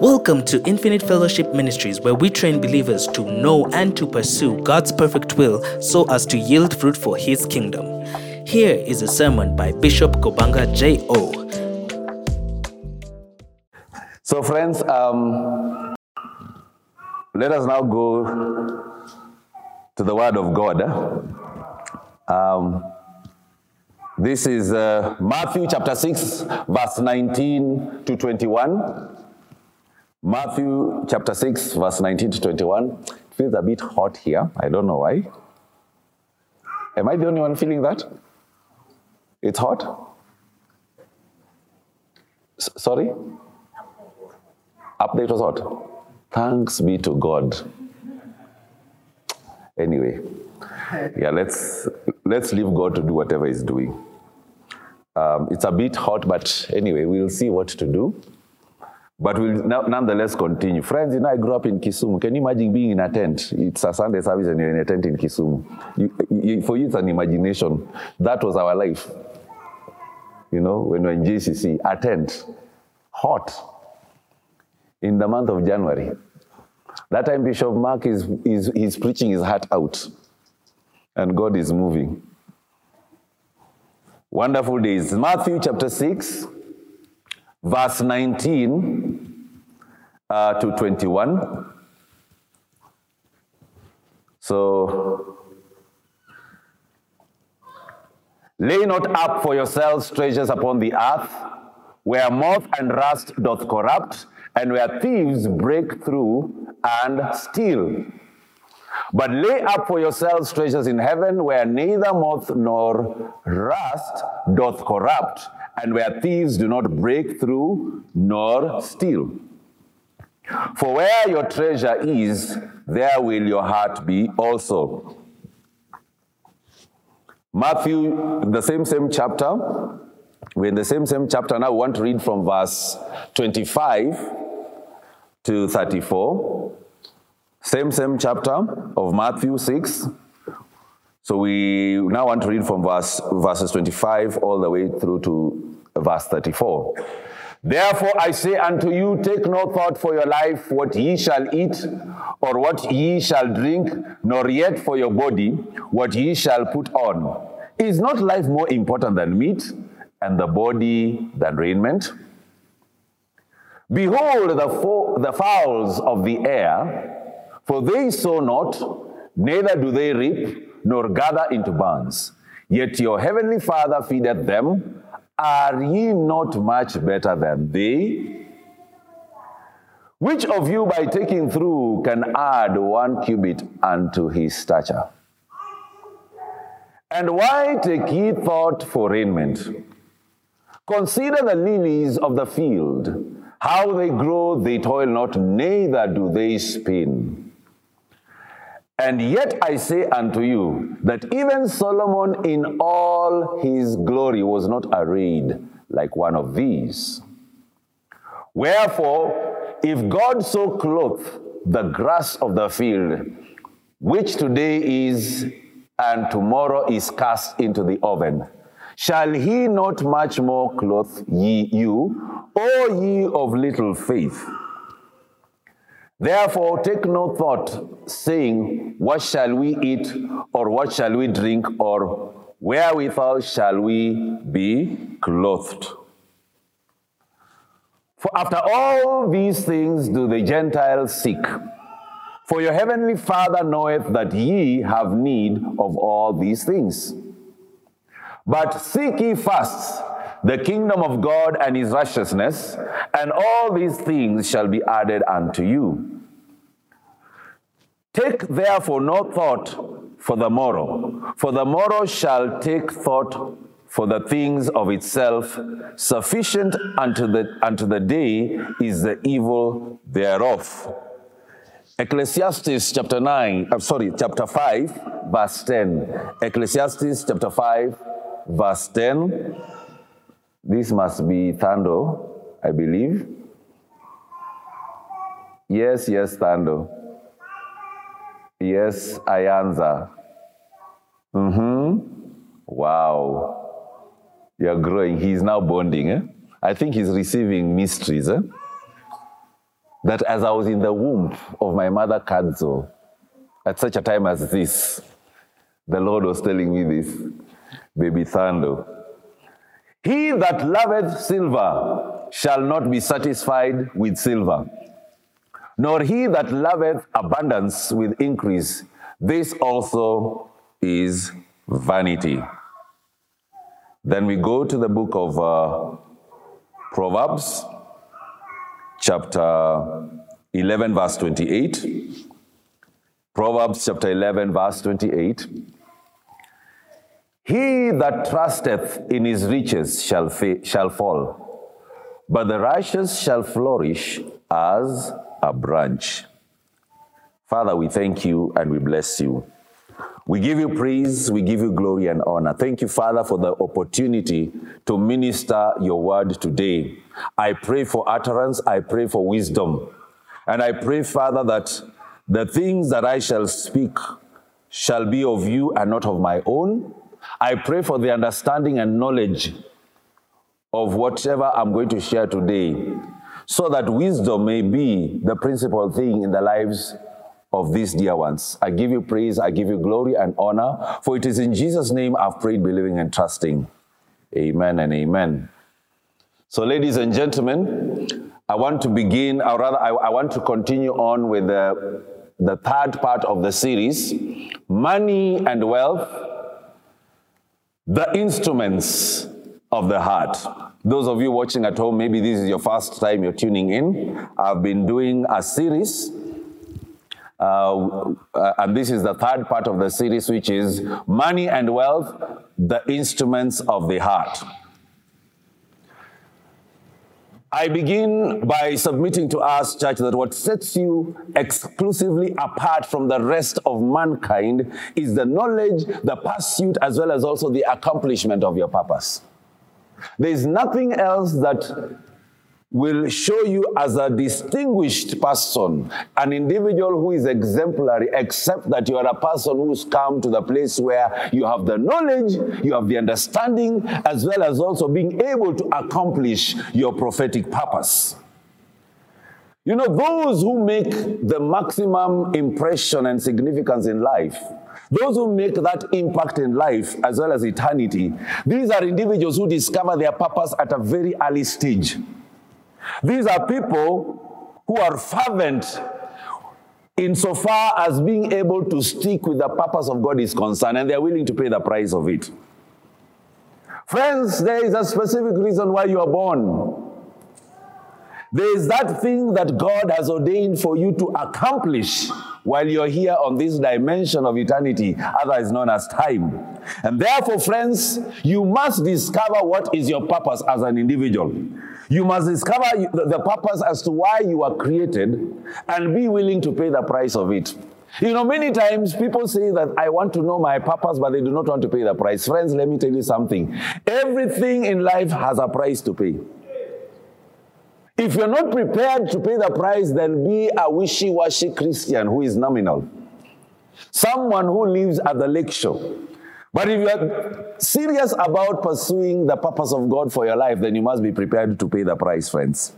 Welcome to Infinite Fellowship Ministries, where we train believers to know and to pursue God's perfect will so as to yield fruit for His kingdom. Here is a sermon by Bishop Gobanga J.O. So, friends, um, let us now go to the Word of God. Um, this is uh, Matthew chapter 6, verse 19 to 21. Matthew chapter 6, verse 19 to 21. It feels a bit hot here. I don't know why. Am I the only one feeling that? It's hot? S- sorry? Update was hot. Thanks be to God. Anyway, yeah, let's let's leave God to do whatever He's doing. Um, it's a bit hot, but anyway, we'll see what to do. But we'll nonetheless continue. Friends, you know, I grew up in Kisumu. Can you imagine being in a tent? It's a Sunday service and you're in a tent in Kisumu. You, you, for you, it's an imagination. That was our life. You know, when we're in JCC, a tent, hot, in the month of January. That time, Bishop Mark is, is he's preaching his heart out, and God is moving. Wonderful days. Matthew chapter 6, verse 19 uh, to 21. So, lay not up for yourselves treasures upon the earth, where moth and rust doth corrupt, and where thieves break through and steal. But lay up for yourselves treasures in heaven, where neither moth nor rust doth corrupt, and where thieves do not break through nor steal. For where your treasure is, there will your heart be also. Matthew, the same, same chapter. We're in the same, same chapter now. We want to read from verse 25 to 34. Same, same chapter of Matthew 6. So we now want to read from verse, verses 25 all the way through to verse 34. Therefore I say unto you, take no thought for your life, what ye shall eat, or what ye shall drink, nor yet for your body, what ye shall put on. Is not life more important than meat, and the body than raiment? Behold the, fo- the fowls of the air, for they sow not, neither do they reap, nor gather into barns. Yet your heavenly Father feedeth them. Are ye not much better than they? Which of you, by taking through, can add one cubit unto his stature? And why take ye thought for raiment? Consider the lilies of the field, how they grow, they toil not, neither do they spin. And yet I say unto you that even Solomon in all his glory was not arrayed like one of these. Wherefore, if God so clothe the grass of the field, which today is and tomorrow is cast into the oven, shall he not much more clothe ye you, O ye of little faith? Therefore, take no thought, saying, What shall we eat, or what shall we drink, or wherewithal shall we be clothed? For after all these things do the Gentiles seek. For your heavenly Father knoweth that ye have need of all these things. But seek ye first the kingdom of God and his righteousness, and all these things shall be added unto you. Take therefore no thought for the morrow, for the morrow shall take thought for the things of itself. Sufficient unto the, unto the day is the evil thereof. Ecclesiastes chapter 9, I'm sorry, chapter 5, verse 10. Ecclesiastes chapter 5, verse 10. This must be Thando, I believe. Yes, yes, Thando. Yes, Ayanza. Mm-hmm. Wow. You're growing. He's now bonding. Eh? I think he's receiving mysteries. Eh? that as I was in the womb of my mother Kadzo, at such a time as this, the Lord was telling me this, baby Thando. He that loveth silver shall not be satisfied with silver, nor he that loveth abundance with increase. This also is vanity. Then we go to the book of uh, Proverbs, chapter 11, verse 28. Proverbs chapter 11, verse 28. He that trusteth in his riches shall, fa- shall fall, but the righteous shall flourish as a branch. Father, we thank you and we bless you. We give you praise, we give you glory and honor. Thank you, Father, for the opportunity to minister your word today. I pray for utterance, I pray for wisdom. And I pray, Father, that the things that I shall speak shall be of you and not of my own. I pray for the understanding and knowledge of whatever I'm going to share today, so that wisdom may be the principal thing in the lives of these dear ones. I give you praise, I give you glory and honor, for it is in Jesus' name I've prayed, believing and trusting. Amen and amen. So, ladies and gentlemen, I want to begin, or rather, I, I want to continue on with the, the third part of the series Money and Wealth, the Instruments of the Heart. Those of you watching at home, maybe this is your first time you're tuning in. I've been doing a series uh, uh, and this is the third part of the series, which is Money and Wealth, the Instruments of the Heart. I begin by submitting to us, church, that what sets you exclusively apart from the rest of mankind is the knowledge, the pursuit, as well as also the accomplishment of your purpose. There is nothing else that will show you as a distinguished person, an individual who is exemplary, except that you are a person who's come to the place where you have the knowledge, you have the understanding, as well as also being able to accomplish your prophetic purpose. You know, those who make the maximum impression and significance in life, those who make that impact in life as well as eternity, these are individuals who discover their purpose at a very early stage. These are people who are fervent insofar as being able to stick with the purpose of God is concerned, and they're willing to pay the price of it. Friends, there is a specific reason why you are born. There is that thing that God has ordained for you to accomplish while you're here on this dimension of eternity, otherwise known as time. And therefore, friends, you must discover what is your purpose as an individual. You must discover the purpose as to why you are created and be willing to pay the price of it. You know, many times people say that I want to know my purpose, but they do not want to pay the price. Friends, let me tell you something. Everything in life has a price to pay. If you're not prepared to pay the price, then be a wishy washy Christian who is nominal. Someone who lives at the lecture but if you are serious about pursuing the purpose of God for your life, then you must be prepared to pay the price, friends.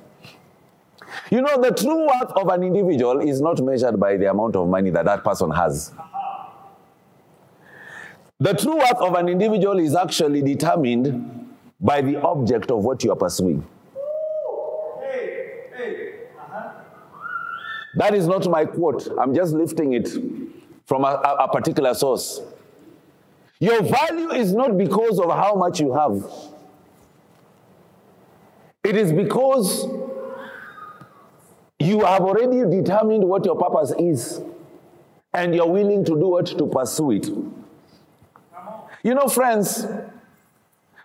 You know, the true worth of an individual is not measured by the amount of money that that person has. The true worth of an individual is actually determined by the object of what you are pursuing. That is not my quote. I'm just lifting it from a, a particular source. Your value is not because of how much you have, it is because you have already determined what your purpose is and you're willing to do what to pursue it. You know, friends,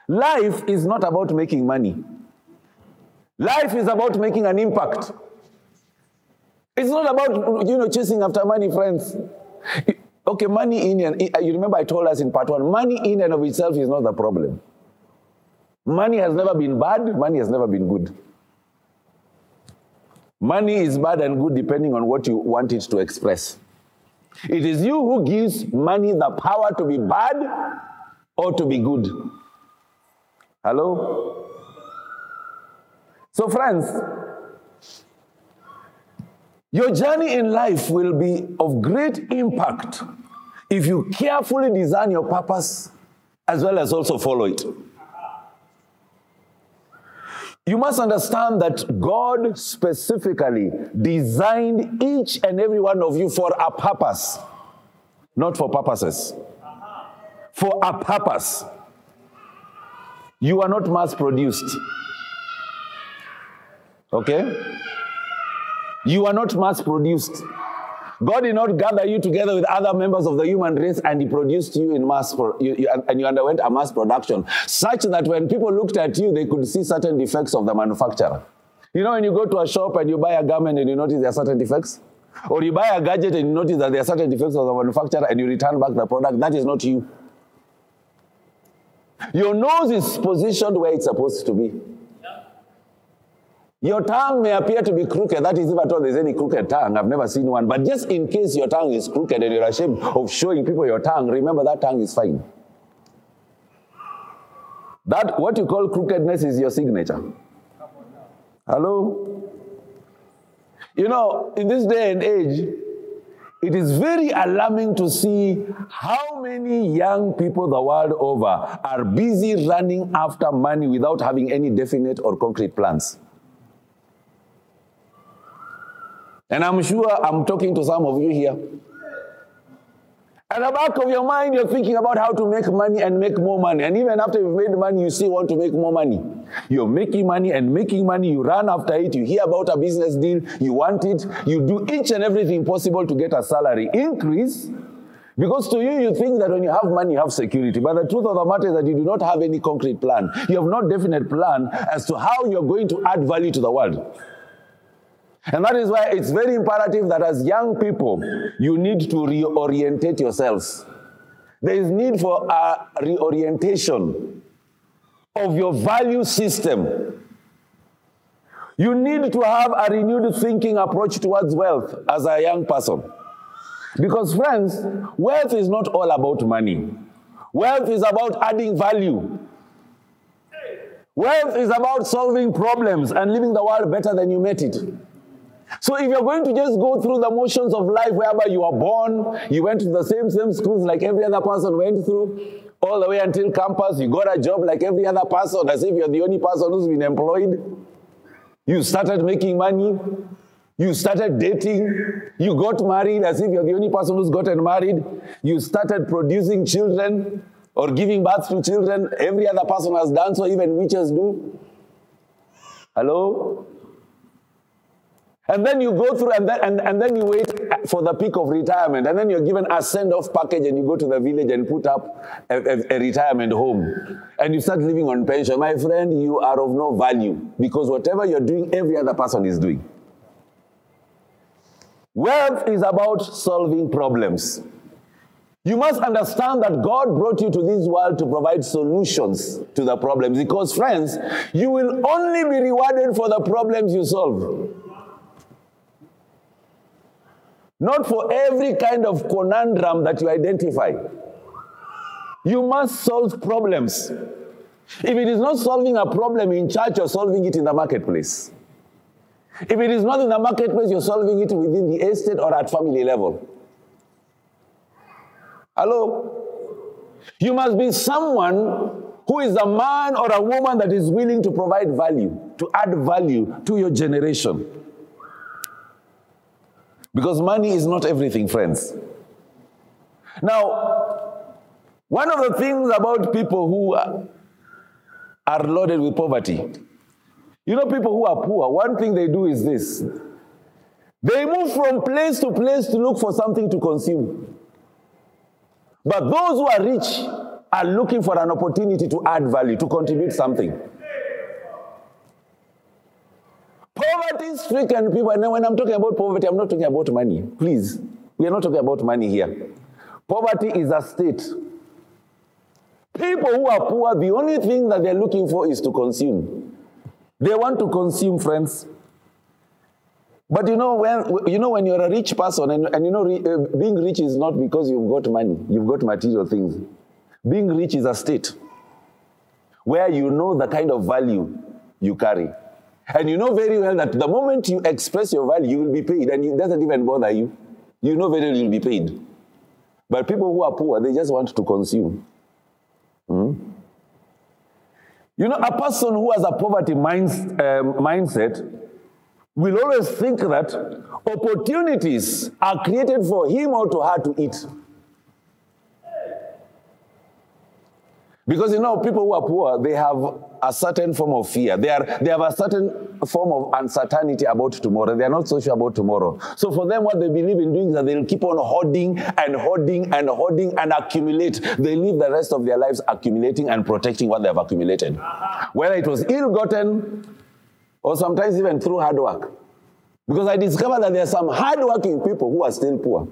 life is not about making money. Life is about making an impact. It's not about you know chasing after money, friends. Okay, money in and you remember I told us in part one, money in and of itself is not the problem. Money has never been bad, money has never been good. Money is bad and good depending on what you want it to express. It is you who gives money the power to be bad or to be good. Hello? So, friends, Your journey in life will be of great impact if you carefully design your purpose as well as also follow it. You must understand that God specifically designed each and every one of you for a purpose, not for purposes. For a purpose. You are not mass produced. Okay? You are not mass produced. God did not gather you together with other members of the human race and He produced you in mass, pro- you, you, and you underwent a mass production, such that when people looked at you, they could see certain defects of the manufacturer. You know, when you go to a shop and you buy a garment and you notice there are certain defects, or you buy a gadget and you notice that there are certain defects of the manufacturer and you return back the product, that is not you. Your nose is positioned where it's supposed to be. Your tongue may appear to be crooked. That is, if at all there's any crooked tongue, I've never seen one. But just in case your tongue is crooked and you're ashamed of showing people your tongue, remember that tongue is fine. That what you call crookedness is your signature. Hello? You know, in this day and age, it is very alarming to see how many young people the world over are busy running after money without having any definite or concrete plans. And I'm sure I'm talking to some of you here. At the back of your mind, you're thinking about how to make money and make more money. And even after you've made money, you still want to make more money. You're making money and making money. You run after it. You hear about a business deal. You want it. You do each and everything possible to get a salary increase. Because to you, you think that when you have money, you have security. But the truth of the matter is that you do not have any concrete plan. You have no definite plan as to how you're going to add value to the world. And that is why it's very imperative that as young people, you need to reorientate yourselves. There is need for a reorientation of your value system. You need to have a renewed thinking approach towards wealth as a young person. Because, friends, wealth is not all about money. Wealth is about adding value. Wealth is about solving problems and leaving the world better than you met it. So if you're going to just go through the motions of life whereby you are born, you went to the same same schools like every other person went through, all the way until campus, you got a job like every other person, as if you're the only person who's been employed. You started making money, you started dating, you got married as if you're the only person who's gotten married, you started producing children or giving birth to children. Every other person has done so, even witches do. Hello? And then you go through and then, and, and then you wait for the peak of retirement. And then you're given a send off package and you go to the village and put up a, a, a, retirement home. And you start living on pension. My friend, you are of no value because whatever you're doing, every other person is doing. Wealth is about solving problems. You must understand that God brought you to this world to provide solutions to the problems because, friends, you will only be rewarded for the problems you solve. Not for every kind of conundrum that you identify. You must solve problems. If it is not solving a problem in church, you're solving it in the marketplace. If it is not in the marketplace, you're solving it within the estate or at family level. Hello? You must be someone who is a man or a woman that is willing to provide value, to add value to your generation. Because money is not everything, friends. Now, one of the things about people who are loaded with poverty, you know, people who are poor, one thing they do is this they move from place to place to look for something to consume. But those who are rich are looking for an opportunity to add value, to contribute something. Poverty stricken people, and when I'm talking about poverty, I'm not talking about money. Please, we are not talking about money here. Poverty is a state. People who are poor, the only thing that they're looking for is to consume. They want to consume, friends. But you know when you know when you're a rich person, and, and you know uh, being rich is not because you've got money, you've got material things. Being rich is a state where you know the kind of value you carry. And you know very well that the moment you express your value, you will be paid, and it doesn't even bother you. You know very well you'll be paid. But people who are poor, they just want to consume. Hmm? You know, a person who has a poverty minds, um, mindset will always think that opportunities are created for him or to her to eat. Because you know, people who are poor, they have a certain form of fear. They, are, they have a certain form of uncertainty about tomorrow. They are not so sure about tomorrow. So for them, what they believe in doing is that they'll keep on hoarding and hoarding and hoarding and accumulate. They live the rest of their lives accumulating and protecting what they have accumulated. Whether it was ill-gotten or sometimes even through hard work. Because I discovered that there are some hardworking people who are still poor.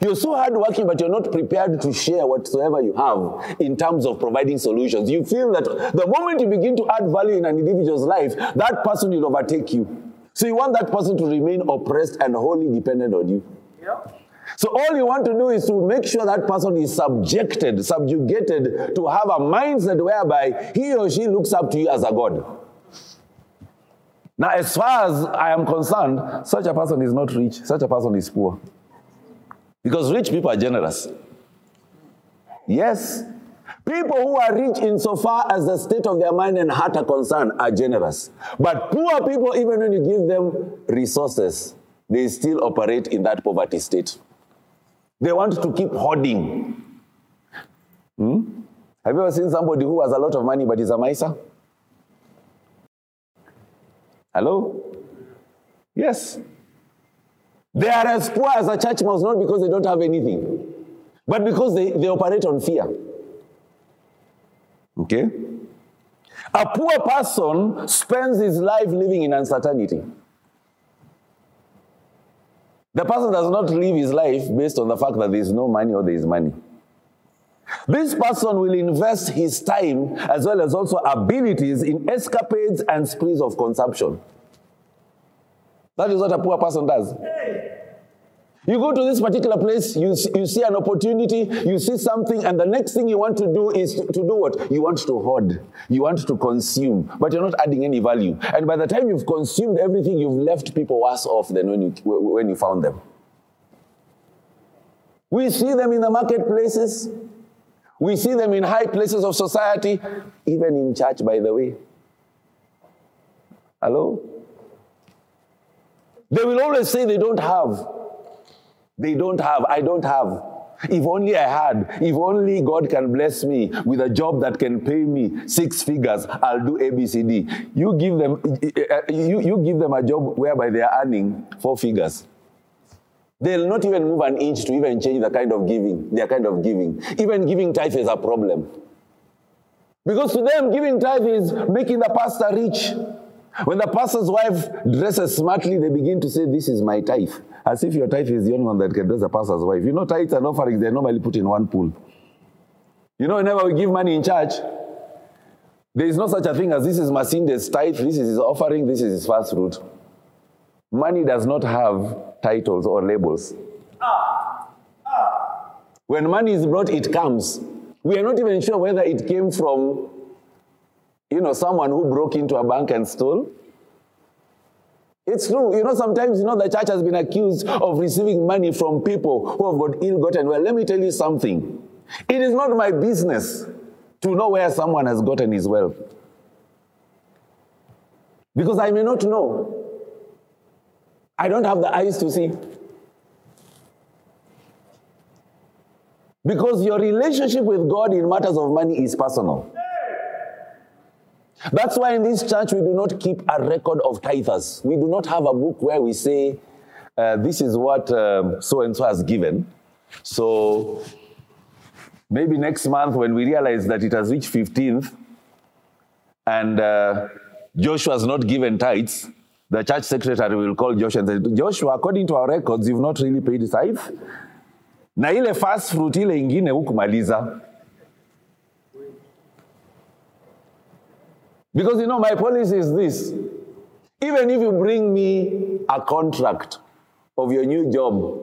You're so hardworking, but you're not prepared to share whatsoever you have in terms of providing solutions. You feel that the moment you begin to add value in an individual's life, that person will overtake you. So you want that person to remain oppressed and wholly dependent on you. Yep. So all you want to do is to make sure that person is subjected, subjugated to have a mindset whereby he or she looks up to you as a God. Now, as far as I am concerned, such a person is not rich, such a person is poor. Because rich people are generous. Yes. People who are rich insofar as the state of their mind and heart are concerned are generous. But poor people, even when you give them resources, they still operate in that poverty state. They want to keep hoarding. Hmm? Have you ever seen somebody who has a lot of money but is a miser? Hello? Yes. They are as poor as a church mouse, not because they don't have anything, but because they, they operate on fear. Okay? A poor person spends his life living in uncertainty. The person does not live his life based on the fact that there is no money or there is money. This person will invest his time as well as also abilities in escapades and sprees of consumption. That is what a poor person does. You go to this particular place, you, you see an opportunity, you see something, and the next thing you want to do is to, to do what? You want to hoard, you want to consume, but you're not adding any value. And by the time you've consumed everything, you've left people worse off than when you, when you found them. We see them in the marketplaces, we see them in high places of society, even in church, by the way. Hello? They will always say they don't have. They don't have. I don't have. If only I had, if only God can bless me with a job that can pay me six figures, I'll do ABCD. You give them, you, you give them a job whereby they are earning four figures. They'll not even move an inch to even change the kind of giving, their kind of giving. Even giving tithe is a problem. Because to them, giving tithe is making the pastor rich. When the pastor's wife dresses smartly, they begin to say, This is my tithe. As if your tithe is the only one that can dress a pastor's wife. You know, tithes and offerings, they're normally put in one pool. You know, whenever we give money in church, there is no such a thing as this is Masinde's tithe, this is his offering, this is his first fruit. Money does not have titles or labels. When money is brought, it comes. We are not even sure whether it came from you know, someone who broke into a bank and stole. It's true. You know, sometimes, you know, the church has been accused of receiving money from people who have got ill gotten. Well, let me tell you something. It is not my business to know where someone has gotten his wealth. Because I may not know. I don't have the eyes to see. Because your relationship with God in matters of money is personal. That's why in this church we do not keep a record of tithers. We do not have a book where we say, uh, this is what so and so has given. So maybe next month when we realize that it has reached 15th and uh, Joshua has not given tithes, the church secretary will call Joshua and say, Joshua, according to our records, you've not really paid tithe. Na ile first fruit ile ingine hukumaliza. Because you know, my policy is this even if you bring me a contract of your new job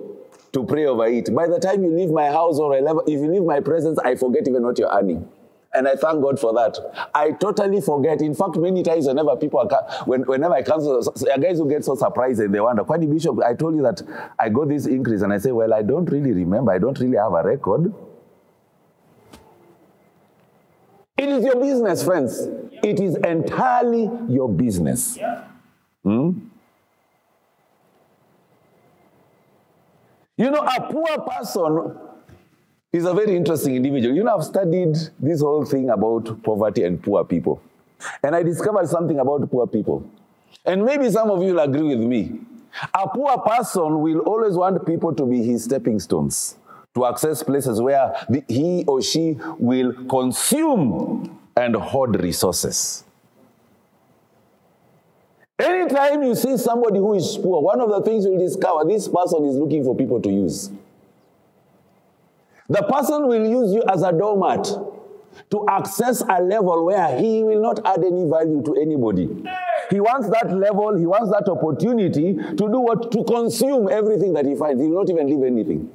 to pray over it, by the time you leave my house or I leave, if you leave my presence, I forget even what you're earning. And I thank God for that. I totally forget. In fact, many times whenever people are, when, whenever I cancel, guys who get so surprised and they wonder, Kwani Bishop, I told you that I got this increase. And I say, well, I don't really remember. I don't really have a record. It is your business, friends. It is entirely your business. Hmm? You know, a poor person is a very interesting individual. You know, I've studied this whole thing about poverty and poor people. And I discovered something about poor people. And maybe some of you will agree with me. A poor person will always want people to be his stepping stones to access places where the, he or she will consume and hoard resources. Anytime you see somebody who is poor, one of the things you'll discover this person is looking for people to use. The person will use you as a doormat to access a level where he will not add any value to anybody. He wants that level, he wants that opportunity to do what? To consume everything that he finds. He will not even leave anything.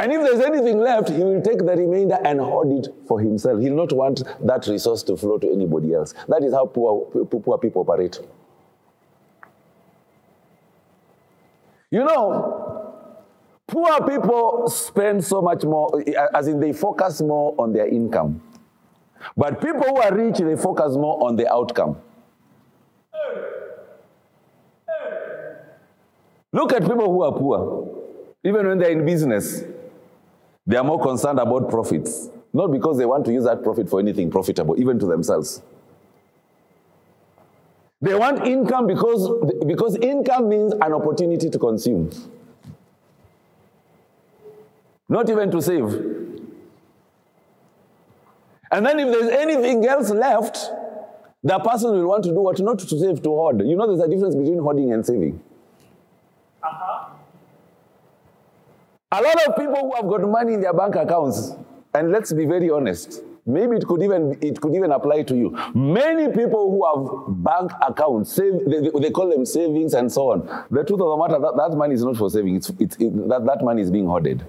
And if there's anything left, he will take the remainder and hoard it for himself. He'll not want that resource to flow to anybody else. That is how poor, poor people operate. You know, poor people spend so much more, as in they focus more on their income. But people who are rich, they focus more on the outcome. Look at people who are poor, even when they're in business. They are more concerned about profits, not because they want to use that profit for anything profitable, even to themselves. They want income because, because income means an opportunity to consume, not even to save. And then if there's anything else left, the person will want to do what? Not to save, to hoard. You know, there's a difference between hoarding and saving. A lot of people who have got money in their bank accounts, and let's be very honest, maybe it could even it could even apply to you. Many people who have bank accounts, save, they, they call them savings and so on. The truth of the matter, that, that money is not for saving. It's, it's, it, that, that money is being hoarded.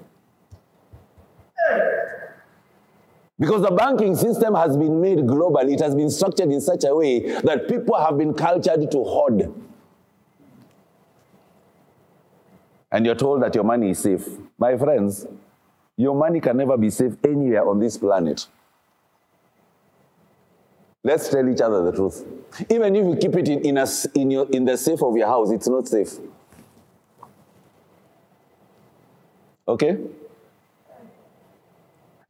Because the banking system has been made global, it has been structured in such a way that people have been cultured to hoard. And you're told that your money is safe. My friends, your money can never be safe anywhere on this planet. Let's tell each other the truth. Even if you keep it in, in, a, in, your, in the safe of your house, it's not safe. Okay?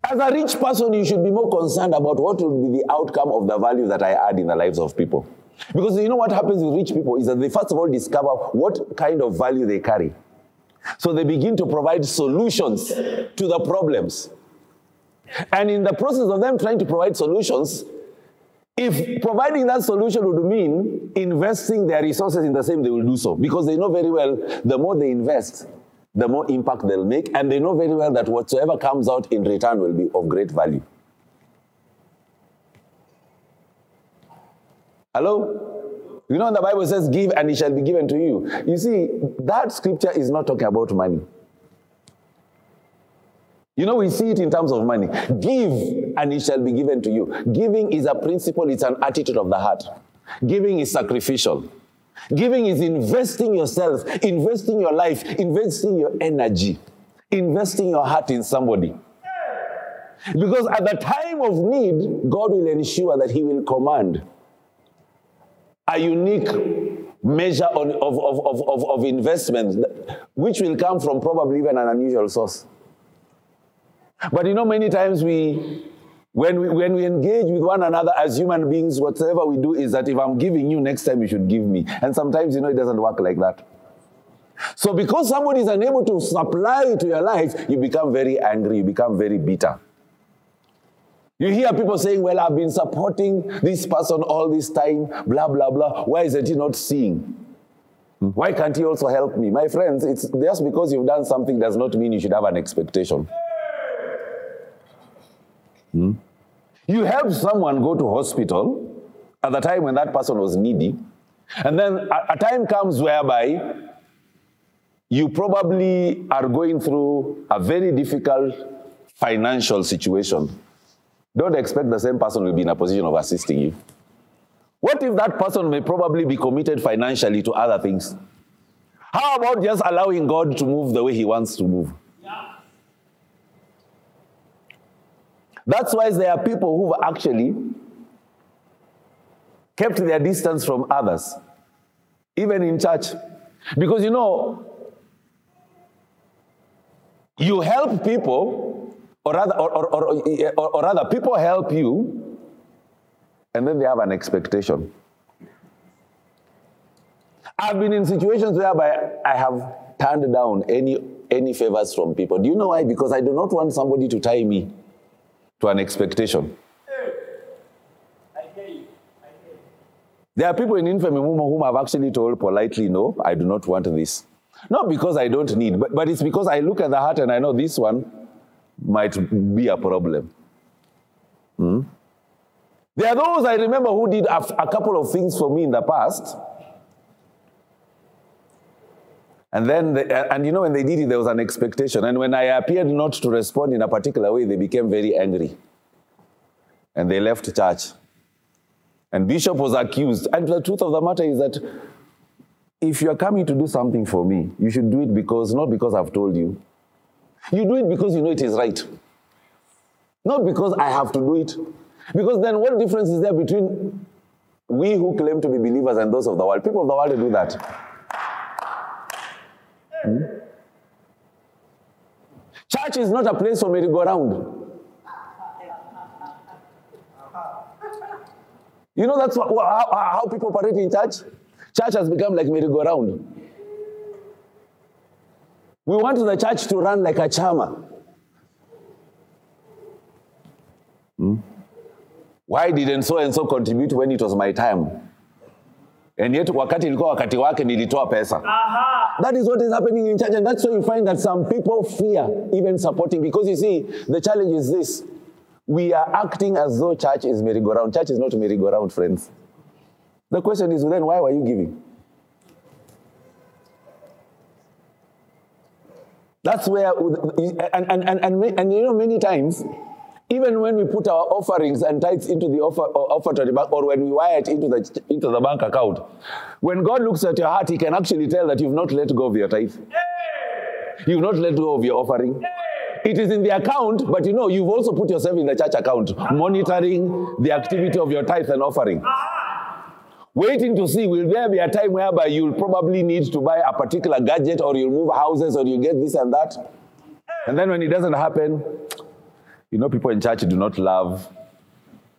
As a rich person, you should be more concerned about what will be the outcome of the value that I add in the lives of people. Because you know what happens with rich people is that they first of all discover what kind of value they carry. So they begin to provide solutions to the problems. And in the process of them trying to provide solutions, if providing that solution would mean investing their resources in the same, they will do so. Because they know very well the more they invest, the more impact they'll make. And they know very well that whatsoever comes out in return will be of great value. Hello? You know, the Bible says, Give and it shall be given to you. You see, that scripture is not talking about money. You know, we see it in terms of money. Give and it shall be given to you. Giving is a principle, it's an attitude of the heart. Giving is sacrificial. Giving is investing yourself, investing your life, investing your energy, investing your heart in somebody. Because at the time of need, God will ensure that He will command a unique measure on, of, of, of, of, of investment, which will come from probably even an unusual source. But you know, many times we, when we, when we engage with one another as human beings, whatever we do is that if I'm giving you, next time you should give me. And sometimes, you know, it doesn't work like that. So because somebody is unable to supply to your life, you become very angry, you become very bitter. You hear people saying, Well, I've been supporting this person all this time, blah, blah, blah. Why isn't he not seeing? Why can't he also help me? My friends, it's just because you've done something does not mean you should have an expectation. Hmm? You helped someone go to hospital at the time when that person was needy, and then a, a time comes whereby you probably are going through a very difficult financial situation don't expect the same person will be in a position of assisting you. What if that person may probably be committed financially to other things? How about just allowing God to move the way He wants to move? Yeah. That's why there are people who've actually kept their distance from others, even in church. Because you know, you help people, or rather, or, or, or, or, rather, people help you, and then they have an expectation. I've been in situations whereby I have turned down any any favors from people. Do you know why? Because I do not want somebody to tie me to an expectation. There are people in infamy whom I've actually told politely, no, I do not want this. Not because I don't need, but, but it's because I look at the heart and I know this one might be a problem. Hmm? There are those I remember who did a, couple of things for me in the past. And then, the, and you know, when they did it, there was an expectation. And when I appeared not to respond in a particular way, they became very angry. And they left church. And Bishop was accused. And the truth of the matter is that if you are coming to do something for me, you should do it because, not because I've told you. You do it because you know it is right. Not because I have to do it. Because then what difference is there between we who claim to be believers and those of the world? People of the world do that. Hmm? Church is not a place for merry-go-round. You know that's what, how, how people operate in church? Church has become like merry-go-round. We want the church to run like a chama. Hmm? Why didn't so and so contribute when it was my time? And yet wakati ilikuwa wakati wake nilitoa pesa. That is what is happening in church and that's why you find that some people fear even supporting because you see the challenge is this we are acting as though church is merry-go-round. Church is not merry-go-round, friends. The question is then, why were you giving? That's where, and, and, and, and, and you know, many times, even when we put our offerings and tithes into the offer, offer to the bank, or when we wire it into the, into the bank account, when God looks at your heart, He can actually tell that you've not let go of your tithe. You've not let go of your offering. It is in the account, but you know, you've also put yourself in the church account, monitoring the activity of your tithe and offering. Uh-huh. Waiting to see, will there be a time whereby you'll probably need to buy a particular gadget or you'll move houses or you get this and that? And then when it doesn't happen, you know, people in church do not love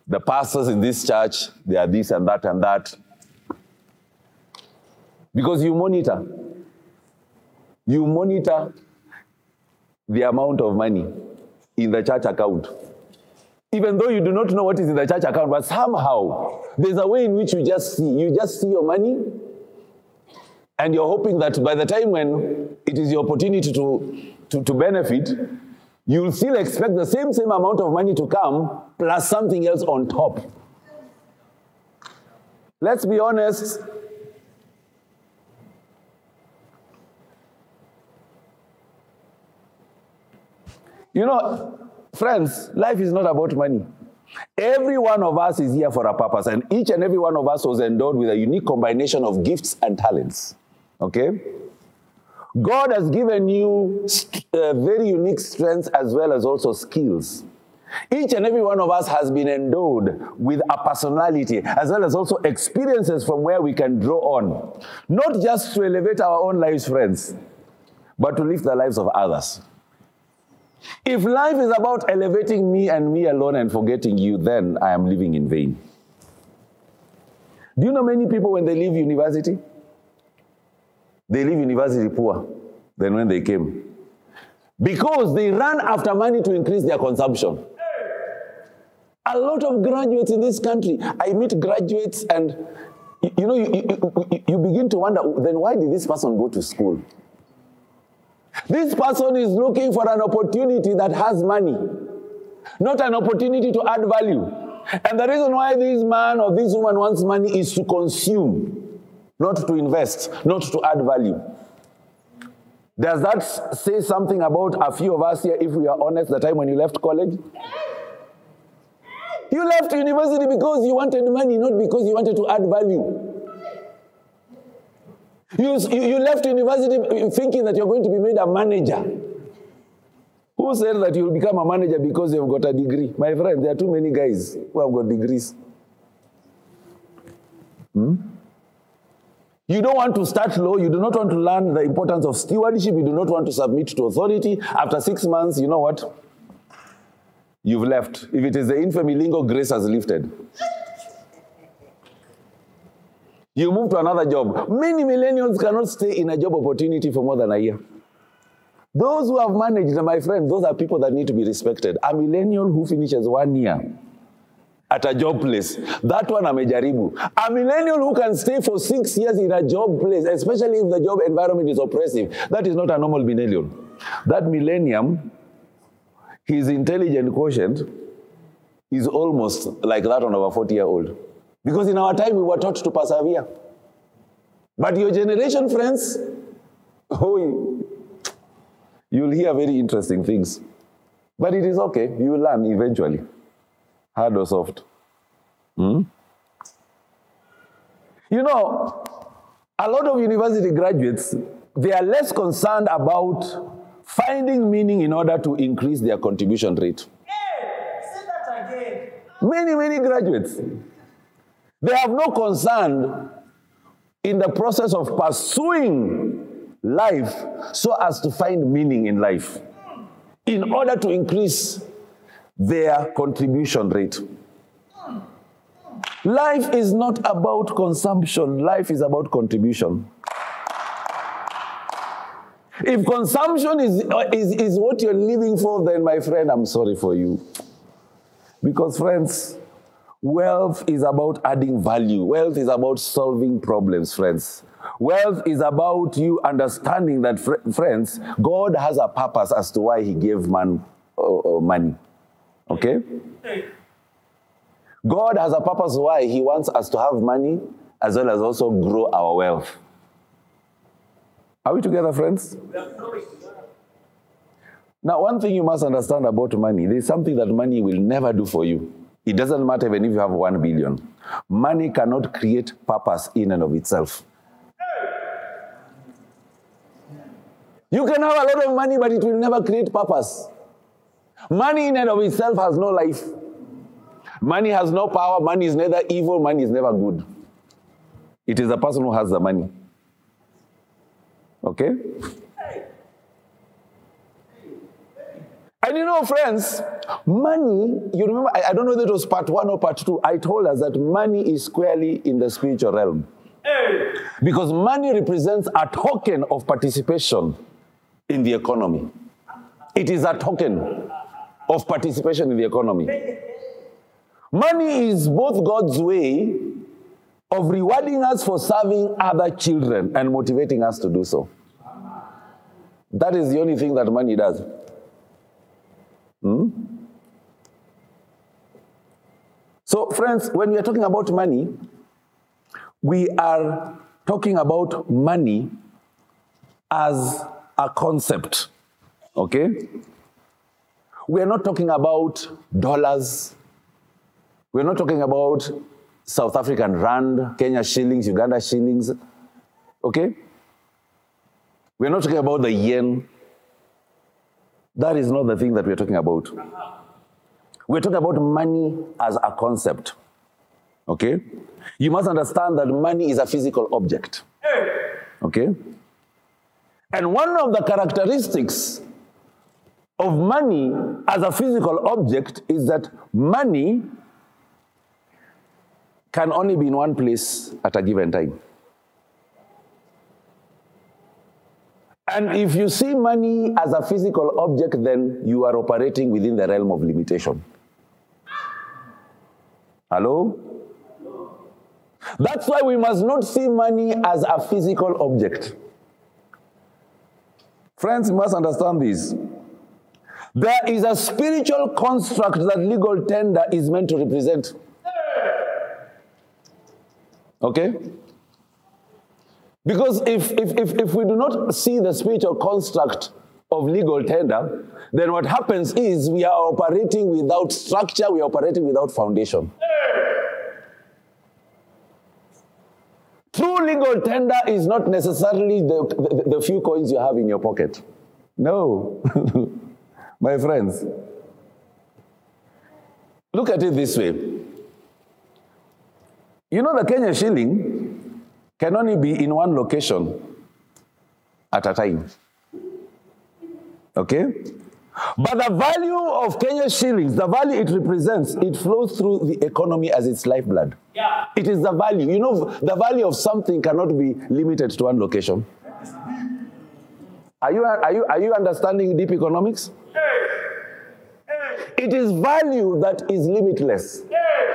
the pastors in this church, they are this and that and that. Because you monitor. You monitor the amount of money in the church account. Even though you do not know what is in the church account, but somehow there's a way in which you just see. You just see your money, and you're hoping that by the time when it is your opportunity to, to, to benefit, you'll still expect the same same amount of money to come plus something else on top. Let's be honest, You know, friends, life is not about money. Every one of us is here for a purpose, and each and every one of us was endowed with a unique combination of gifts and talents. Okay? God has given you uh, very unique strengths as well as also skills. Each and every one of us has been endowed with a personality as well as also experiences from where we can draw on. Not just to elevate our own lives, friends, but to lift the lives of others. If life is about elevating me and me alone and forgetting you, then I am living in vain. Do you know many people when they leave university? They leave university poor than when they came. Because they run after money to increase their consumption. A lot of graduates in this country, I meet graduates and you know, you, you, you begin to wonder then why did this person go to school? This person is looking for an opportunity that has money, not an opportunity to add value. And the reason why this man or this woman wants money is to consume, not to invest, not to add value. Does that say something about a few of us here, if we are honest, the time when you left college? You left university because you wanted money, not because you wanted to add value. You, you left university thinking that you're going to be made a manager. Who said that you'll become a manager because you've got a degree? My friend, there are too many guys who have got degrees. Hmm? You don't want to start low. You do not want to learn the importance of stewardship. You do not want to submit to authority. After six months, you know what? You've left. If it is the infamy lingo, grace has lifted. You move to another job. Many millennials cannot stay in a job opportunity for more than a year. Those who have managed, my friend, those are people that need to be respected. A millennial who finishes one year at a job place, that one amejaribu. A millennial who can stay for six years in a job place, especially if the job environment is oppressive, that is not a normal millennial. That millennium, his intelligent quotient is almost like that on our 40 year old. Because in our time, we were taught to persevere. But your generation, friends, oh, you'll hear very interesting things. But it is okay. You will learn eventually, hard or soft. Hmm? You know, a lot of university graduates, they are less concerned about finding meaning in order to increase their contribution rate. Hey, say that again. Many, many graduates. They have no concern in the process of pursuing life so as to find meaning in life in order to increase their contribution rate. Life is not about consumption, life is about contribution. If consumption is, is, is what you're living for, then my friend, I'm sorry for you. Because, friends, Wealth is about adding value. Wealth is about solving problems, friends. Wealth is about you understanding that, fr- friends, God has a purpose as to why He gave man uh, uh, money. Okay? God has a purpose why He wants us to have money as well as also grow our wealth. Are we together, friends? Now, one thing you must understand about money there's something that money will never do for you. It doesn't matter even if you have one billion. Money cannot create purpose in and of itself. You can have a lot of money, but it will never create purpose. Money in and of itself has no life. Money has no power. Money is neither evil, money is never good. It is the person who has the money. Okay? And you know, friends, money, you remember, I, I, don't know if it was part one or part two. I told us that money is squarely in the spiritual realm. Hey. Because money represents a token of participation in the economy. It is a token of participation in the economy. Money is both God's way of rewarding us for serving other children and motivating us to do so. That is the only thing that money does. Hmm? So, friends, when we are talking about money, we are talking about money as a concept. Okay? We are not talking about dollars. We're not talking about South African rand, Kenya shillings, Uganda shillings. Okay? We're not talking about the yen. That is not the thing that we're talking about. We're talking about money as a concept. Okay? You must understand that money is a physical object. Okay? And one of the characteristics of money as a physical object is that money can only be in one place at a given time. And if you see money as a physical object, then you are operating within the realm of limitation. Hello? That's why we must not see money as a physical object. Friends, must understand this. There is a spiritual construct that legal tender is meant to represent. Okay? Because if, if, if, if we do not see the spiritual construct of legal tender, then what happens is we are operating without structure, we are operating without foundation. True legal tender is not necessarily the, the, the few coins you have in your pocket. No. My friends, look at it this way. You know, the Kenya shilling can only be in one location at a time. Okay? But the value of Kenya shillings, the value it represents, it flows through the economy as its lifeblood. Yeah. It is the value. You know, the value of something cannot be limited to one location. Are you, are you, are you understanding deep economics? It is value that is limitless.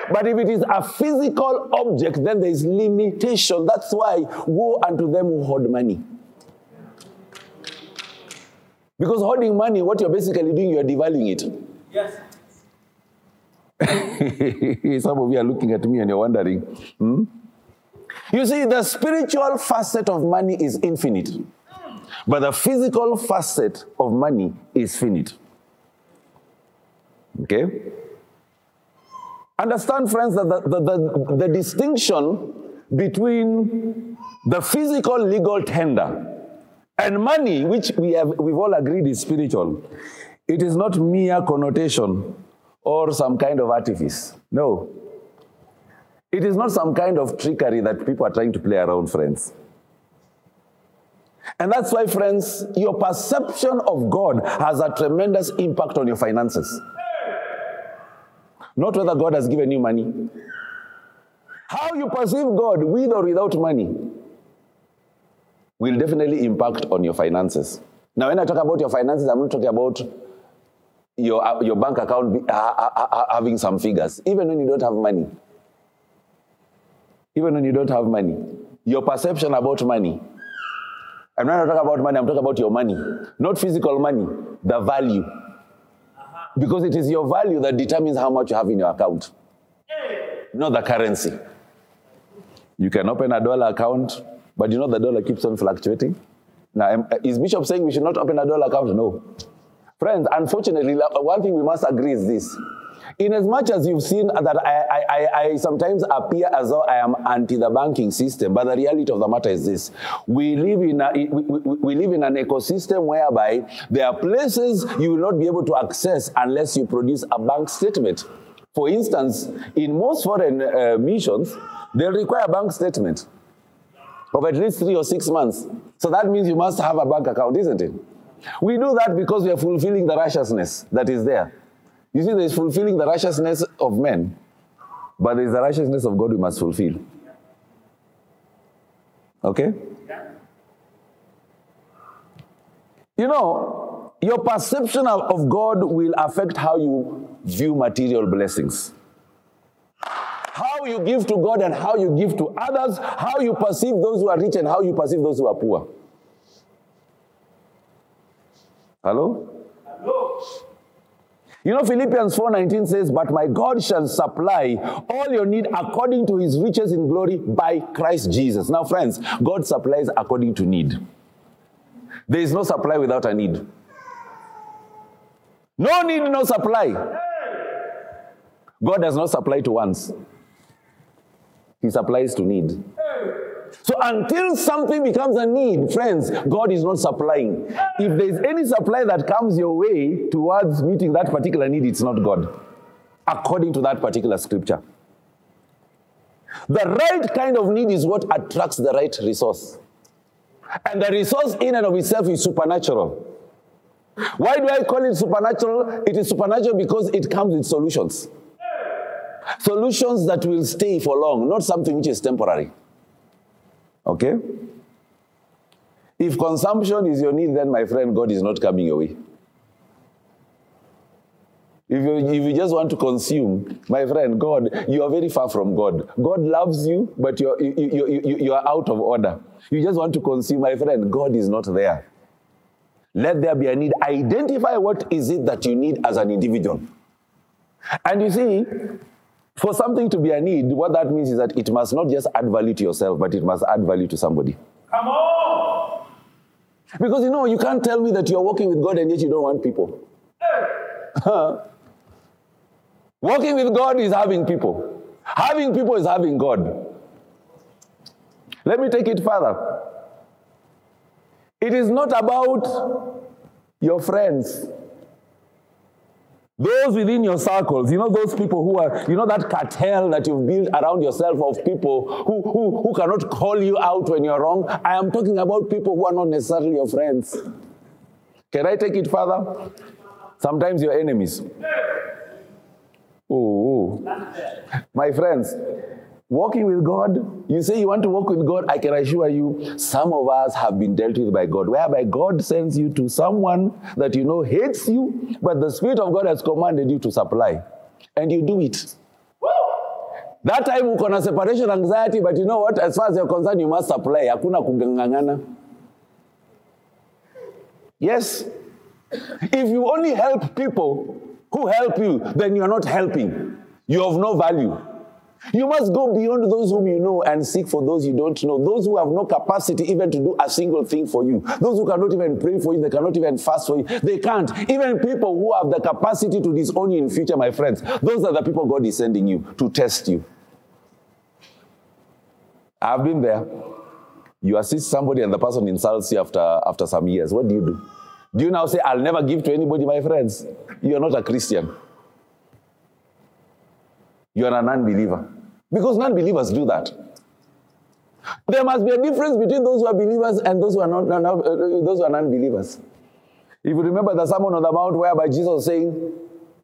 But if it is a physical object, then there is limitation. That's why woe unto them who hoard money. Because hoarding money, what you're basically doing, you're devaluing it. Yes. Some of you are looking at me and you're wondering. hmm? You see, the spiritual facet of money is infinite, but the physical facet of money is finite. Okay? Understand, friends, that the, the, the, the distinction between the physical legal tender and money, which we have, we've all agreed is spiritual, it is not mere connotation or some kind of artifice. No. It is not some kind of trickery that people are trying to play around, friends. And that's why, friends, your perception of God has a tremendous impact on your finances. Not whether God has given you money. How you perceive God, with or without money, will definitely impact on your finances. Now, when I talk about your finances, I'm not talking about your, uh, your bank account be, uh, uh, uh, having some figures, even when you don't have money. Even when you don't have money, your perception about money. And when I talk about money, I'm talking about your money, not physical money, the value. Because it is your value that determines how much you have in your account, not the currency. You can open a dollar account, but you know the dollar keeps on fluctuating. Now, is Bishop saying we should not open a dollar account? No. Friends, unfortunately, one thing we must agree is this. In as much as you've seen that I, I, I, sometimes appear as though I am anti the banking system, but the reality of the matter is this: we live in a, we, we, we live in an ecosystem whereby there are places you will not be able to access unless you produce a bank statement. For instance, in most foreign uh, missions, they'll require a bank statement of at least three or six months. So that means you must have a bank account, isn't it? We do that because we are fulfilling the righteousness that is there. You see, there's fulfilling the righteousness of men, but there's the righteousness of God we must fulfill. Okay? You know, your perception of God will affect how you view material blessings how you give to God and how you give to others, how you perceive those who are rich and how you perceive those who are poor. Hello? You know Philippians 4:19 says, "But my God shall supply all your need according to his riches in glory by Christ Jesus." Now friends, God supplies according to need. There is no supply without a need. No need, no supply. God does not supply to wants. He supplies to need. So until something becomes a need, friends, God is not supplying. If there is any supply that comes your way towards meeting that particular need, it's not God, according to that particular scripture. The right kind of need is what attracts the right resource. And the resource in and of itself is supernatural. Why do I call it supernatural? It is supernatural because it comes with solutions. Solutions that will stay for long, not something which is temporary. Okay? If consumption is your need, then my friend, God is not coming your way. If you, if you just want to consume, my friend, God, you are very far from God. God loves you, but you're, you, you, you, you are out of order. You just want to consume, my friend, God is not there. Let there be a need. Identify what is it that you need as an individual. And you see, for something to be a need, what that means is that it must not just add value to yourself, but it must add value to somebody. Come on. Because you know, you can't tell me that you're walking with God and yet you don't want people. walking with God is having people, having people is having God. Let me take it further. It is not about your friends. Those within your circles, you know, those people who are, you know, that cartel that you've built around yourself of people who, who, who cannot call you out when you're wrong. I am talking about people who are not necessarily your friends. Can I take it further? Sometimes your enemies. Ooh. My friends, walking with God, you say you want to walk with God, I can assure you, some of us have been dealt with by God, whereby God sends you to someone that you know hates you, but the Spirit of God has commanded you to supply. And you do it. That time uko na separation anxiety, but you know what? As far as you're concerned, you must supply. Hakuna kungangana. Yes. If you only help people who help you, then you're not helping. You have no value. You must go beyond those whom you know and seek for those you don't know. Those who have no capacity even to do a single thing for you. Those who cannot even pray for you, they cannot even fast for you. They can't. Even people who have the capacity to disown you in future, my friends, those are the people God is sending you to test you. I've been there. You assist somebody and the person insults you after, after some years. What do you do? Do you now say, I'll never give to anybody, my friends? You're not a Christian. You're an unbeliever. Because non believers do that. There must be a difference between those who are believers and those who are not, uh, those who are non-believers. If you remember the Sermon on the Mount, whereby Jesus saying,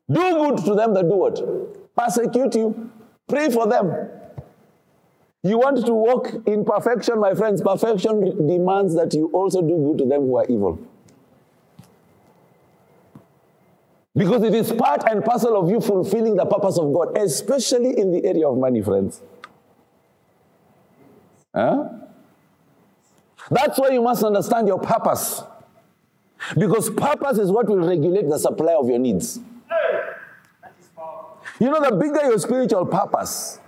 "Do good to them that do what persecute you, pray for them." You want to walk in perfection, my friends. Perfection demands that you also do good to them who are evil. Because it is part and parcel of you fulfilling the purpose of God, especially in the area of money, friends. Huh? That's why you must understand your purpose. Because purpose is what will regulate the supply of your needs. You know, the bigger your spiritual purpose,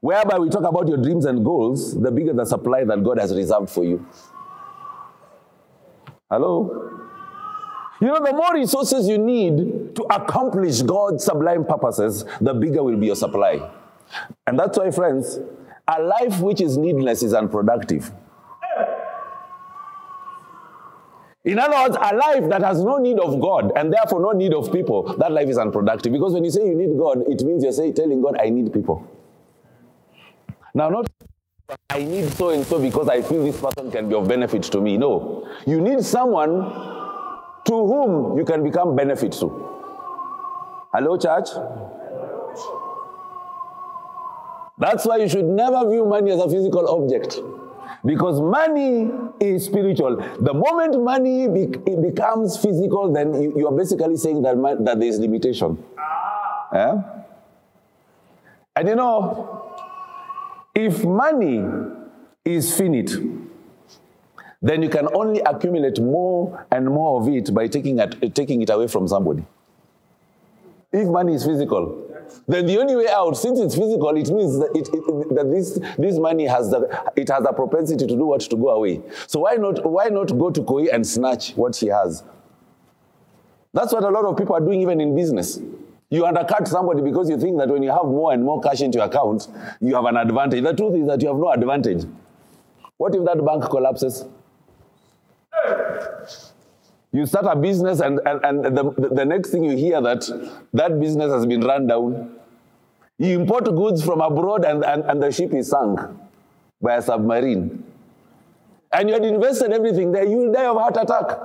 whereby we talk about your dreams and goals, the bigger the supply that God has reserved for you. Hello? You know, the more resources you need to accomplish God's sublime purposes, the bigger will be your supply. And that's why, friends, a life which is needless is unproductive. In other words, a life that has no need of God and therefore no need of people, that life is unproductive. Because when you say you need God, it means you're saying, telling God, I need people. Now, not I need so and so because I feel this person can be of benefit to me. No. You need someone to whom you can become benefit to. Hello, church? That's why you should never view money as a physical object. Because money is spiritual. The moment money be- it becomes physical, then you, you, are basically saying that, man, that there is limitation. Yeah? And you know, if money is finite, then you can only accumulate more and more of it by taking it, taking it away from somebody. If money is physical, then the only way out, since it's physical, it means that, it, it, that this, this money has the, it has a propensity to do what? To go away. So why not, why not go to Koi and snatch what she has? That's what a lot of people are doing even in business. You undercut somebody because you think that when you have more and more cash into your account, you have an advantage. The truth is that you have no advantage. What if that bank collapses? You start a business, and, and, and the, the next thing you hear that that business has been run down. You import goods from abroad, and, and, and the ship is sunk by a submarine. And you had invested everything there, you will die of heart attack.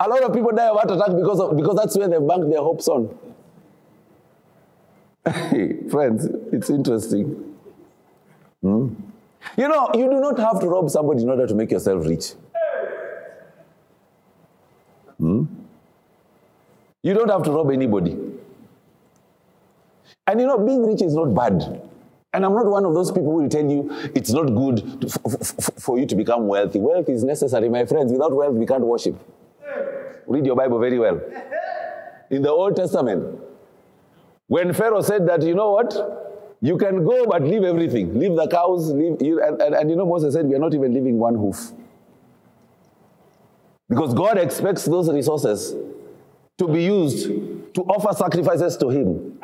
A lot of people die of heart attack because, of, because that's where they bank their hopes on. Friends, it's interesting. Hmm? You know, you do not have to rob somebody in order to make yourself rich. Hmm? You don't have to rob anybody. And you know, being rich is not bad. And I'm not one of those people who will tell you it's not good to, f- f- for you to become wealthy. Wealth is necessary, my friends. Without wealth, we can't worship. Read your Bible very well. In the Old Testament, when Pharaoh said that, you know what? You can go, but leave everything. Leave the cows, leave, you, and, and, and you know, Moses said, we are not even leaving one hoof. Because God expects those resources to be used to offer sacrifices to Him.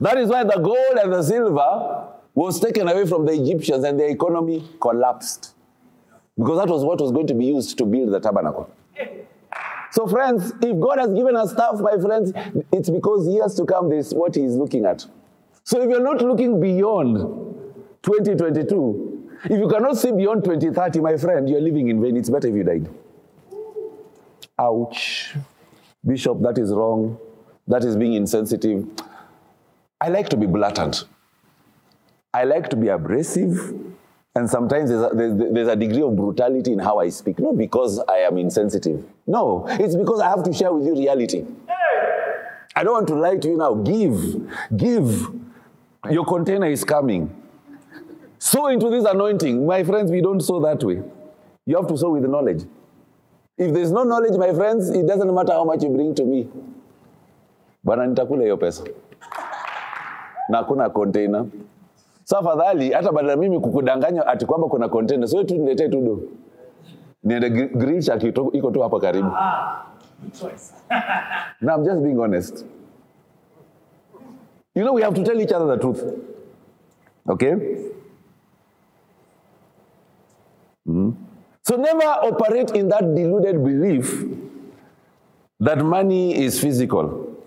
That is why the gold and the silver was taken away from the Egyptians and their economy collapsed. Because that was what was going to be used to build the tabernacle. So, friends, if God has given us stuff, my friends, it's because years to come, this is what He is looking at. So, if you're not looking beyond 2022, if you cannot see beyond 2030, my friend, you're living in vain. It's better if you died. Ouch. Bishop, that is wrong. That is being insensitive. I like to be blatant. I like to be abrasive. And sometimes there's a, there's, there's a degree of brutality in how I speak. Not because I am insensitive. No, it's because I have to share with you reality. I don't want to lie to you now. Give. Give. Your container is coming. Sow into this anointing. My friends, we don't sow that way. You have to sow with knowledge. If there's no knowledge, my friends, it doesn't matter how much you bring to me. Bwana nitakula hiyo pesa. Na kuna container. So afadhali hata badala mimi kukudanganya ati kwamba kuna container, sio tu niletee tu do. Niende grill shack iko tu hapa karibu. Good choice. No, I'm just being honest. You know, we have to tell each other the truth. Okay? So never operate in that deluded belief that money is physical.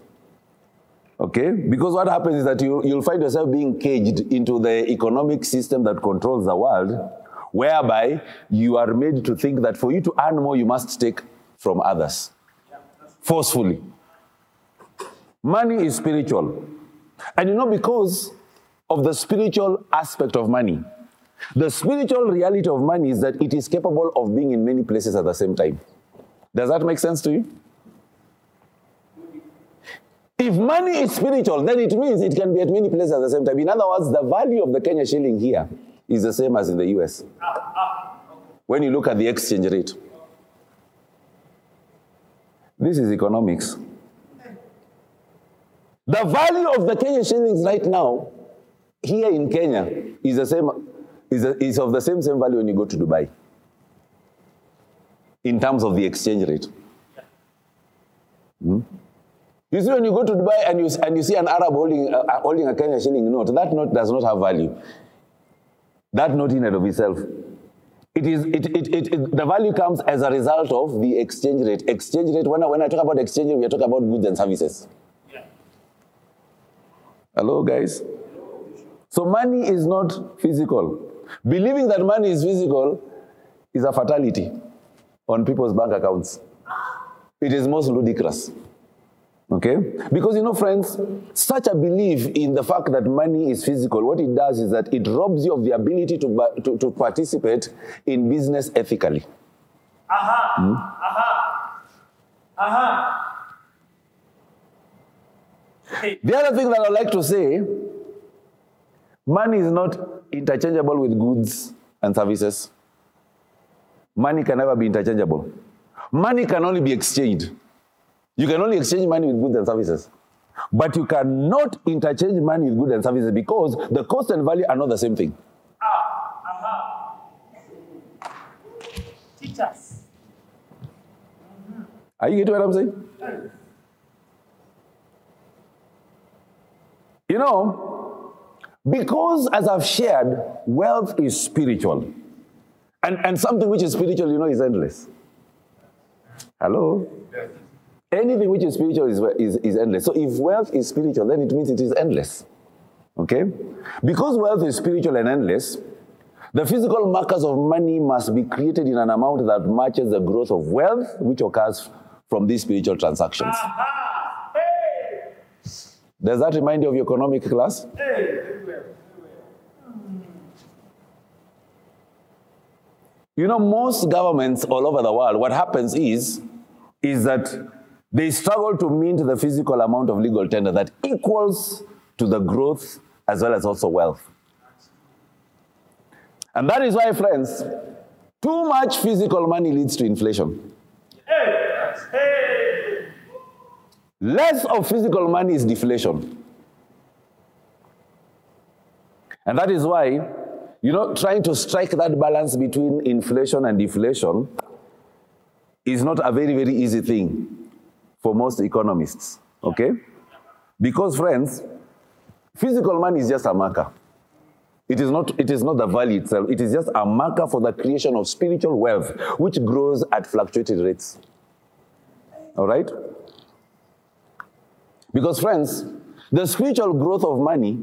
Okay? Because what happens is that you, you'll find yourself being caged into the economic system that controls the world, whereby you are made to think that for you to earn more, you must take from others forcefully. Money is spiritual. And you know, because of the spiritual aspect of money, the spiritual reality of money is that it is capable of being in many places at the same time. Does that make sense to you? If money is spiritual, then it means it can be at many places at the same time. In other words, the value of the Kenya shilling here is the same as in the US. When you look at the exchange rate, this is economics. The value of the Kenya shillings right now here in Kenya is the same is, a, is of the same same value when you go to Dubai. In terms of the exchange rate. Hmm? You see, when you go to Dubai and you, and you see an Arab holding, uh, holding a Kenya shilling note, that note does not have value. That note in and of itself. It is, it, it, it, it- the value comes as a result of the exchange rate. Exchange rate, when I, when I talk about exchange rate, we are talking about goods and services. Hello, guys? So money is not physical. Believing that money is physical is a fatality on people's bank accounts. It is most ludicrous. Okay? Because you know, friends, such a belief in the fact that money is physical, what it does is that it robs you of the ability to, to, to participate in business ethically. Aha. Hmm? Aha. Aha. Hey, The other thing that I'd like to say money is not interchangeable with goods and services. Money can never be interchangeable. Money can only be exchanged. You can only exchange money with goods and services. But you cannot interchange money with goods and services because the cost and value are not the same thing. Ah, teach us. Are you getting what I'm saying? You know, because as I've shared, wealth is spiritual. And, and something which is spiritual, you know, is endless. Hello? Anything which is spiritual is, is, is endless. So if wealth is spiritual, then it means it is endless. Okay? Because wealth is spiritual and endless, the physical markers of money must be created in an amount that matches the growth of wealth which occurs from these spiritual transactions. Hey. Does that remind you of your economic class? Hey. Very well. You know, most governments all over the world, what happens is, is that they struggle to mint the physical amount of legal tender that equals to the growth as well as also wealth. And that is why, friends, too much physical money leads to inflation. Less of physical money is deflation. And that is why, you know, trying to strike that balance between inflation and deflation is not a very, very easy thing for most economists. Okay? Because, friends, physical money is just a marker. It is, not, it is not the value itself. It is just a marker for the creation of spiritual wealth, which grows at fluctuated rates. All right? Because, friends, the spiritual growth of money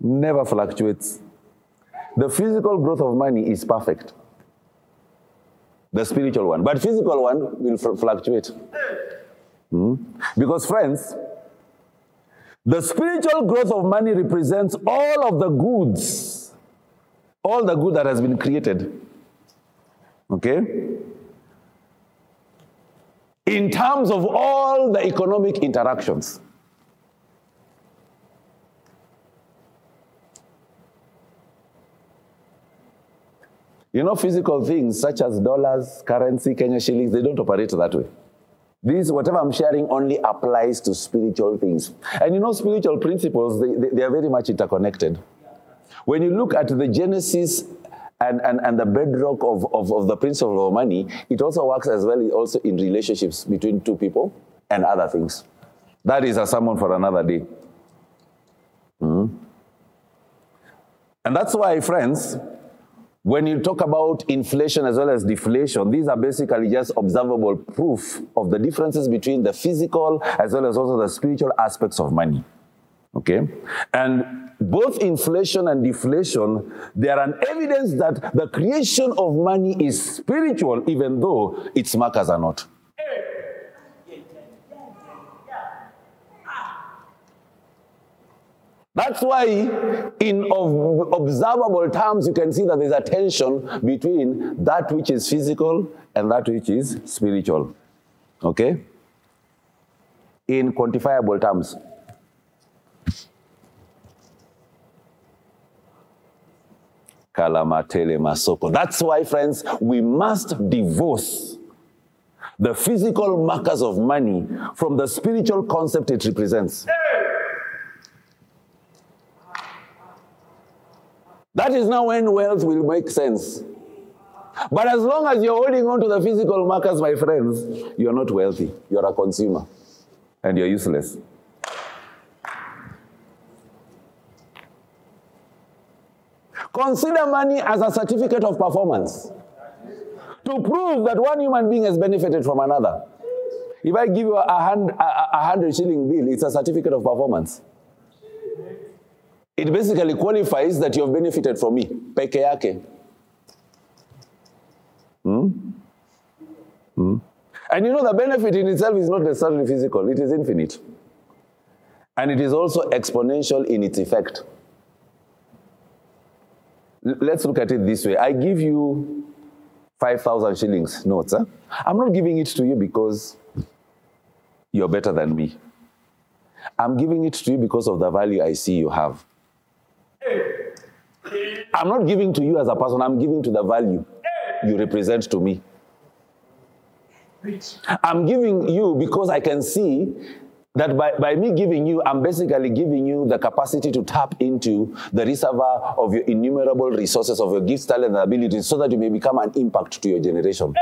never fluctuates. The physical growth of money is perfect. The spiritual one. But physical one will fl- fluctuate. Hmm? Because, friends, the spiritual growth of money represents all of the goods, all the good that has been created. Okay? In terms of all the economic interactions. You know, physical things such as dollars, currency, Kenya shillings, they don't operate that way. This, whatever I'm sharing, only applies to spiritual things. And you know, spiritual principles, they, they, they are very much interconnected. When you look at the genesis and, and, and the bedrock of, of, of the principle of money, it also works as well also in relationships between two people and other things. That is a sermon for another day. Mhm. And that's why, friends, when you talk about inflation as well as deflation, these are basically just observable proof of the differences between the physical as well as also the spiritual aspects of money. Okay? And both inflation and deflation, they are an evidence that the creation of money is spiritual, even though its markers are not. That's why, in observable terms, you can see that there's a tension between that which is physical and that which is spiritual. Okay? In quantifiable terms. That's why, friends, we must divorce the physical markers of money from the spiritual concept it represents. That is now when wealth will make sense. But as long as you're holding on to the physical markers, my friends, you're not wealthy. You're a consumer. And you're useless. Consider money as a certificate of performance to prove that one human being has benefited from another. If I give you a, hand, a, a hundred shilling bill, it's a certificate of performance. It basically qualifies that you have benefited from me. Peke yake. Hmm? Hmm? And you know, the benefit in itself is not necessarily physical, it is infinite. And it is also exponential in its effect. Let's look at it this way I give you 5,000 shillings notes. Huh? I'm not giving it to you because you're better than me. I'm giving it to you because of the value I see you have. I'm not giving to you as a person, I'm giving to the value you represent to me. I'm giving you because I can see that by, by me giving you, I'm basically giving you the capacity to tap into the reservoir of your innumerable resources, of your gifts, talent, and abilities, so that you may become an impact to your generation.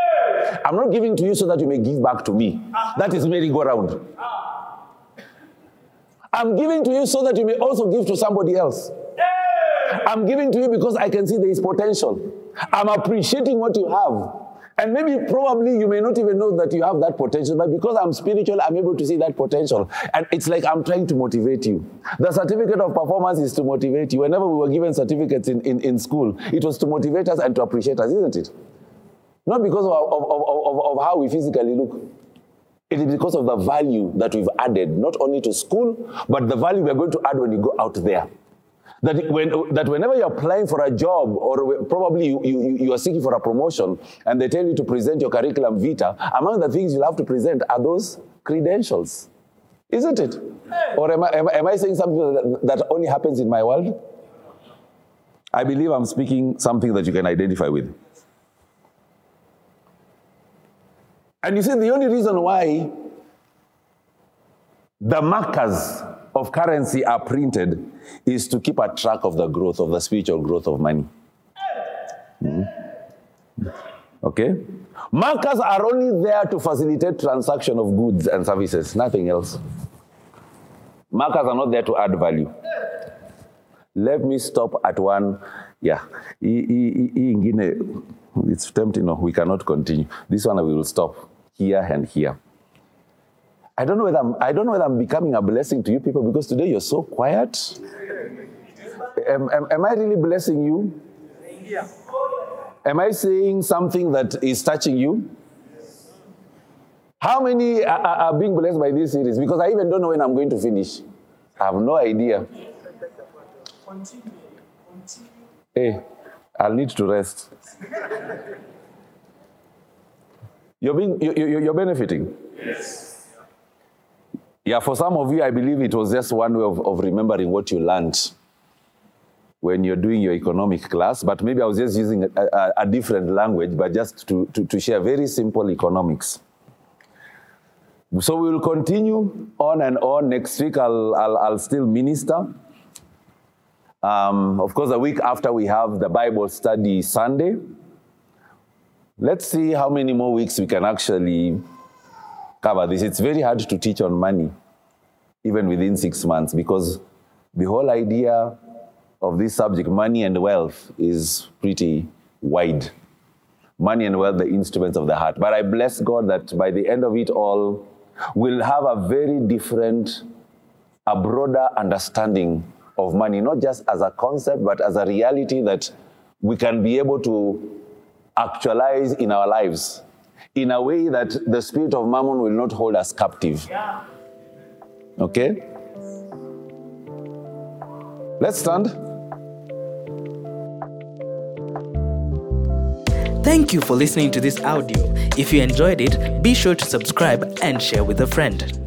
I'm not giving to you so that you may give back to me. That is merry-go-round. I'm giving to you so that you may also give to somebody else. I'm giving to you because I can see there is potential. I'm appreciating what you have. And maybe, probably, you may not even know that you have that potential, but because I'm spiritual, I'm able to see that potential. And it's like I'm trying to motivate you. The certificate of performance is to motivate you. Whenever we were given certificates in, in, in school, it was to motivate us and to appreciate us, isn't it? Not because of, of, of, of, how we physically look. It is because of the value that we've added, not only to school, but the value we're going to add when you go out there. That, when, that whenever you're applying for a job, or probably you, you, you are seeking for a promotion, and they tell you to present your curriculum vitae, among the things you'll have to present are those credentials. Isn't it? Or am I, am, I- am I saying something that, that only happens in my world? I believe I'm speaking something that you can identify with. And you see, the only reason why the markers of currency are printed is to keep a track of the growth of the spiritual growth of money. Hmm? Okay? Markers are only there to facilitate transaction of goods and services, nothing else. Markers are not there to add value. Let me stop at one. Yeah. It's tempting. No, we cannot continue. This one we will stop here and here. I don't know whether I'm, I don't know whether I'm becoming a blessing to you people because today you're so quiet. Am, am, am I really blessing you? Am I saying something that is touching you? How many are, are being blessed by this series? Because I even don't know when I'm going to finish. I have no idea. Continue. Continue. Hey, I'll need to rest. You're, being, you, you, you're benefiting. Yeah, for some of you, I believe it was just one way of, of remembering what you learned when you're doing your economic class, but maybe I was just using a, a, a different language, but just to, to, to share very simple economics. So we will continue on and on. Next week, I'll, I'll, I'll still minister. Um, of course, a week after we have the Bible study Sunday. Let's see how many more weeks we can actually cover this. It's very hard to teach on money, even within six months, because the whole idea of this subject, money and wealth, is pretty wide. Money and wealth, the instruments of the heart. But I bless God that by the end of it all, we'll have a very different, a broader understanding of money, not just as a concept, but as a reality that we can be able to actualize in our lives in a way that the spirit of mammon will not hold us captive. Okay? Let's stand. Thank you for listening to this audio. If you enjoyed it, be sure to subscribe and share with a friend.